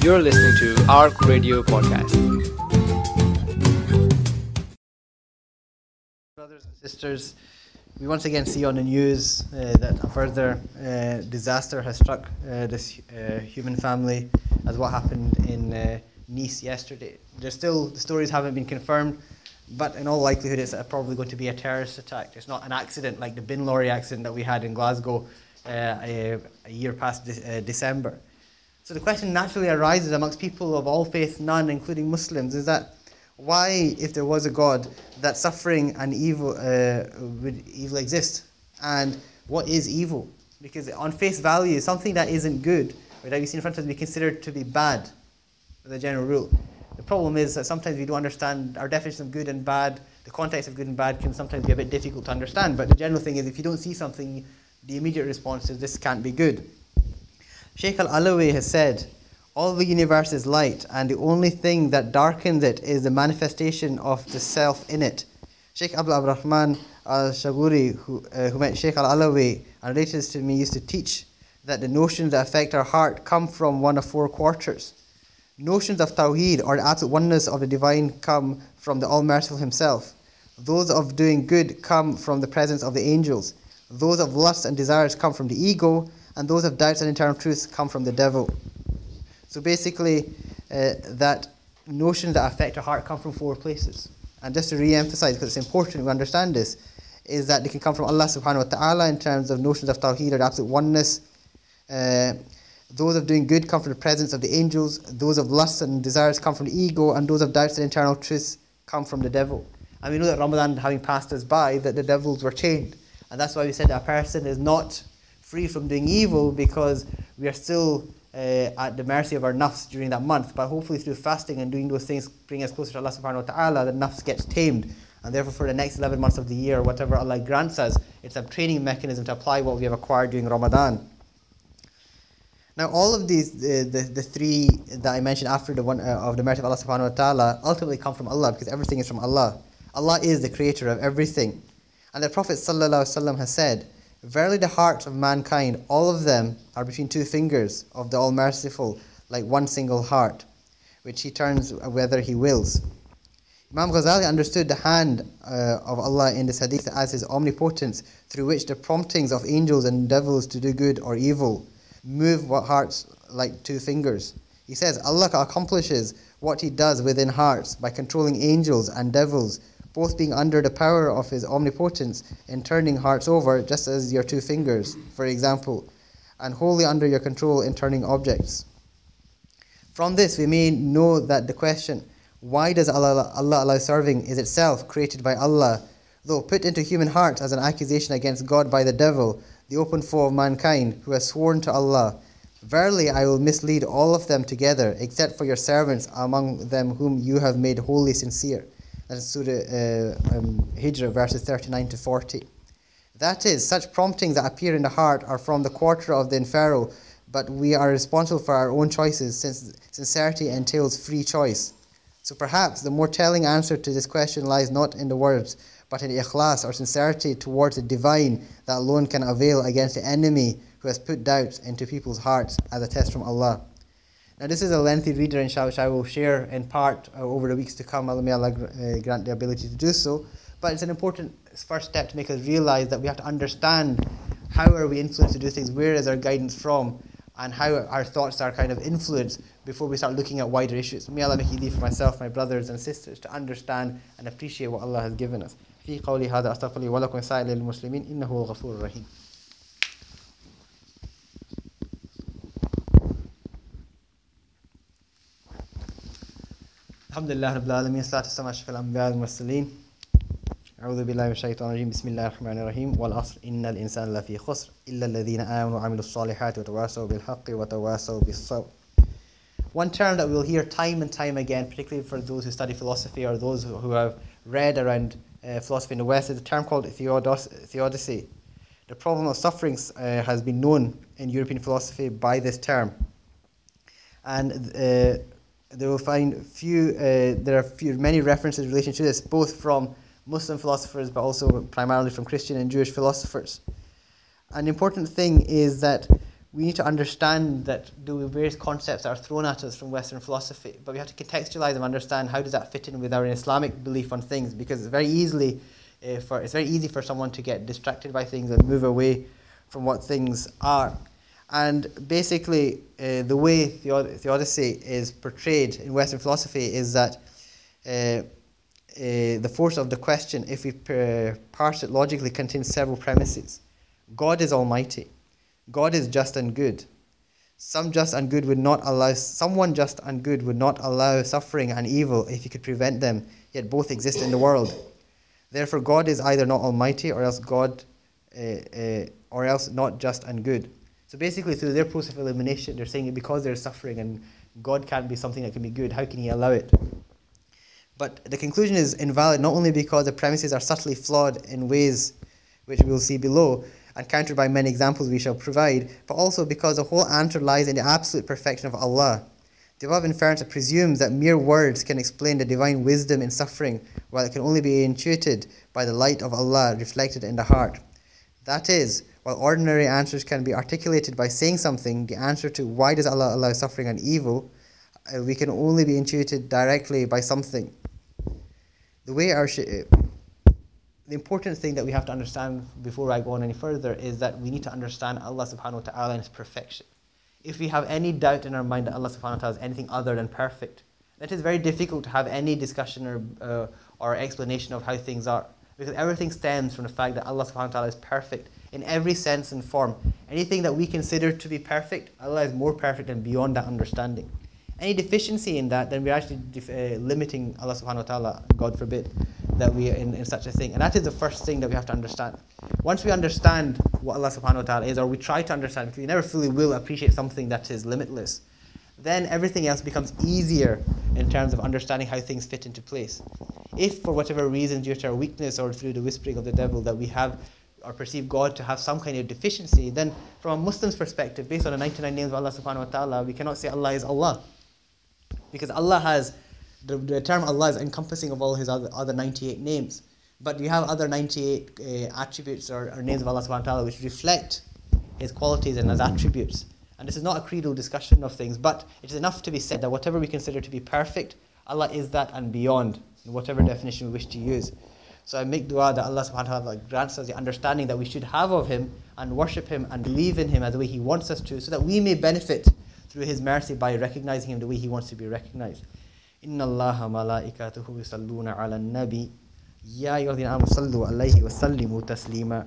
You're listening to ARC Radio Podcast. Brothers and sisters, we once again see on the news uh, that a further uh, disaster has struck uh, this uh, human family, as what happened in uh, Nice yesterday. There's still the stories haven't been confirmed, but in all likelihood, it's uh, probably going to be a terrorist attack. It's not an accident like the bin lorry accident that we had in Glasgow a, a year past de- December. So the question naturally arises amongst people of all faiths, none, including Muslims, is that why, if there was a God, that suffering and evil uh, would evil exist, and what is evil? Because on face value, something that isn't good, or that we see in front of us, we consider to be bad, as a general rule. The problem is that sometimes we don't understand our definition of good and bad. The context of good and bad can sometimes be a bit difficult to understand. But the general thing is, if you don't see something, the immediate response is this can't be good. Sheikh Al Alawi has said, All the universe is light, and the only thing that darkens it is the manifestation of the self in it. Sheikh Abdul Abdurrahman Al Shaguri, who, uh, who met Sheikh Al Alawi and related to me, used to teach that the notions that affect our heart come from one of four quarters. Notions of Tawheed or the absolute oneness of the divine come from the All Merciful Himself. Those of doing good come from the presence of the angels. Those of lust and desires come from the ego, and those of doubts and internal truths come from the devil. So basically, uh, that notions that affect our heart come from four places. And just to re-emphasize, because it's important we understand this, is that they can come from Allah subhanahu wa ta'ala in terms of notions of tawheed or absolute oneness. Uh, those of doing good come from the presence of the angels. Those of lust and desires come from the ego, and those of doubts and internal truths come from the devil. And we know that Ramadan having passed us by, that the devils were chained. And that's why we said that a person is not free from doing evil because we are still uh, at the mercy of our nafs during that month. But hopefully through fasting and doing those things bring us closer to Allah subhanahu wa ta'ala, the nafs gets tamed. And therefore for the next 11 months of the year, whatever Allah grants us, it's a training mechanism to apply what we have acquired during Ramadan. Now, all of these, the, the, the three that I mentioned after the one uh, of the merit of Allah subhanahu wa ta'ala, ultimately come from Allah because everything is from Allah. Allah is the creator of everything. And the Prophet sallallahu has said, Verily the hearts of mankind, all of them are between two fingers of the All Merciful, like one single heart, which he turns whether he wills. Imam Ghazali understood the hand uh, of Allah in this hadith as his omnipotence, through which the promptings of angels and devils to do good or evil move what hearts like two fingers. He says, Allah accomplishes what He does within hearts by controlling angels and devils, both being under the power of His omnipotence in turning hearts over, just as your two fingers, for example, and wholly under your control in turning objects. From this, we may know that the question, why does Allah, Allah allow serving, is itself created by Allah, though put into human hearts as an accusation against God by the devil, the open foe of mankind, who has sworn to Allah, Verily I will mislead all of them together, except for your servants among them whom you have made wholly sincere. That is Surah uh, um, Hijrah, verses 39 to 40. That is, such promptings that appear in the heart are from the quarter of the infernal, but we are responsible for our own choices, since sincerity entails free choice. So perhaps the more telling answer to this question lies not in the words, but in ikhlas or sincerity towards the divine that alone can avail against the enemy who has put doubts into people's hearts as a test from Allah. Now, this is a lengthy reader, inshallah, which I will share in part uh, over the weeks to come. May Allah uh, grant the ability to do so. But it's an important first step to make us realize that we have to understand how are we influenced to do things, where is our guidance from, and how our thoughts are kind of influenced before we start looking at wider issues. May Allah make it easy for myself, my brothers and sisters, to understand and appreciate what Allah has given us. في قولي هذا أستغفر لي ولكم سائر المسلمين إنه هو الغفور الرحيم الحمد لله رب العالمين الصلاة والسلام على أشرف الأنبياء والمرسلين أعوذ بالله من الشيطان الرجيم بسم الله الرحمن الرحيم والعصر إن الإنسان لفي خسر إلا الذين آمنوا وعملوا الصالحات وتواصوا بالحق وتواصوا بالصبر One term that we'll hear time and time again, particularly for those who study philosophy or those who have read around uh, philosophy in the West, is a term called theodos- theodicy. The problem of suffering uh, has been known in European philosophy by this term. And uh, they will find few, uh, there are few, many references in relation to this, both from Muslim philosophers but also primarily from Christian and Jewish philosophers. An important thing is that we need to understand that are various concepts that are thrown at us from Western philosophy, but we have to contextualize them, and understand how does that fit in with our Islamic belief on things, because it's very easily uh, for it's very easy for someone to get distracted by things and move away from what things are. And basically, uh, the way theodicy is portrayed in Western philosophy is that uh, uh, the force of the question, if we parse it logically, contains several premises. God is almighty. God is just and good. Some just and good would not allow someone just and good would not allow suffering and evil if he could prevent them, yet both exist in the world. Therefore God is either not almighty or else God uh, uh, or else not just and good. So basically through their process of elimination they're saying because there's suffering and God can't be something that can be good, how can he allow it? But the conclusion is invalid not only because the premises are subtly flawed in ways which we will see below, and countered by many examples we shall provide, but also because the whole answer lies in the absolute perfection of Allah. The above inference presumes that mere words can explain the divine wisdom in suffering, while it can only be intuited by the light of Allah reflected in the heart. That is, while ordinary answers can be articulated by saying something, the answer to why does Allah allow suffering and evil, uh, we can only be intuited directly by something. The way our sh- the important thing that we have to understand before I go on any further is that we need to understand Allah subhanahu wa ta'ala and His perfection. If we have any doubt in our mind that Allah subhanahu wa ta'ala is anything other than perfect, that is very difficult to have any discussion or, uh, or explanation of how things are. Because everything stems from the fact that Allah subhanahu wa ta'ala is perfect in every sense and form. Anything that we consider to be perfect, Allah is more perfect and beyond that understanding. Any deficiency in that, then we're actually def- uh, limiting Allah subhanahu wa ta'ala, God forbid that we are in, in such a thing. And that is the first thing that we have to understand. Once we understand what Allah subhanahu wa ta'ala is, or we try to understand, because we never fully will appreciate something that is limitless, then everything else becomes easier in terms of understanding how things fit into place. If for whatever reason, due to our weakness or through the whispering of the devil, that we have or perceive God to have some kind of deficiency, then from a Muslim's perspective, based on the 99 names of Allah subhanahu wa ta'ala, we cannot say Allah is Allah. Because Allah has the, the term Allah is encompassing of all his other, other 98 names. But you have other 98 uh, attributes or, or, names of Allah subhanahu wa ta'ala which reflect his qualities and his attributes. And this is not a creedal discussion of things, but it is enough to be said that whatever we consider to be perfect, Allah is that and beyond, in whatever definition we wish to use. So I make dua that Allah subhanahu wa ta'ala grants us the understanding that we should have of Him and worship Him and believe in Him as the way He wants us to, so that we may benefit through His mercy by recognizing Him the way He wants to be recognized. إن الله ملائكته يصلون على النبي يا أيها الذين آمنوا صلوا عليه وسلموا تسليما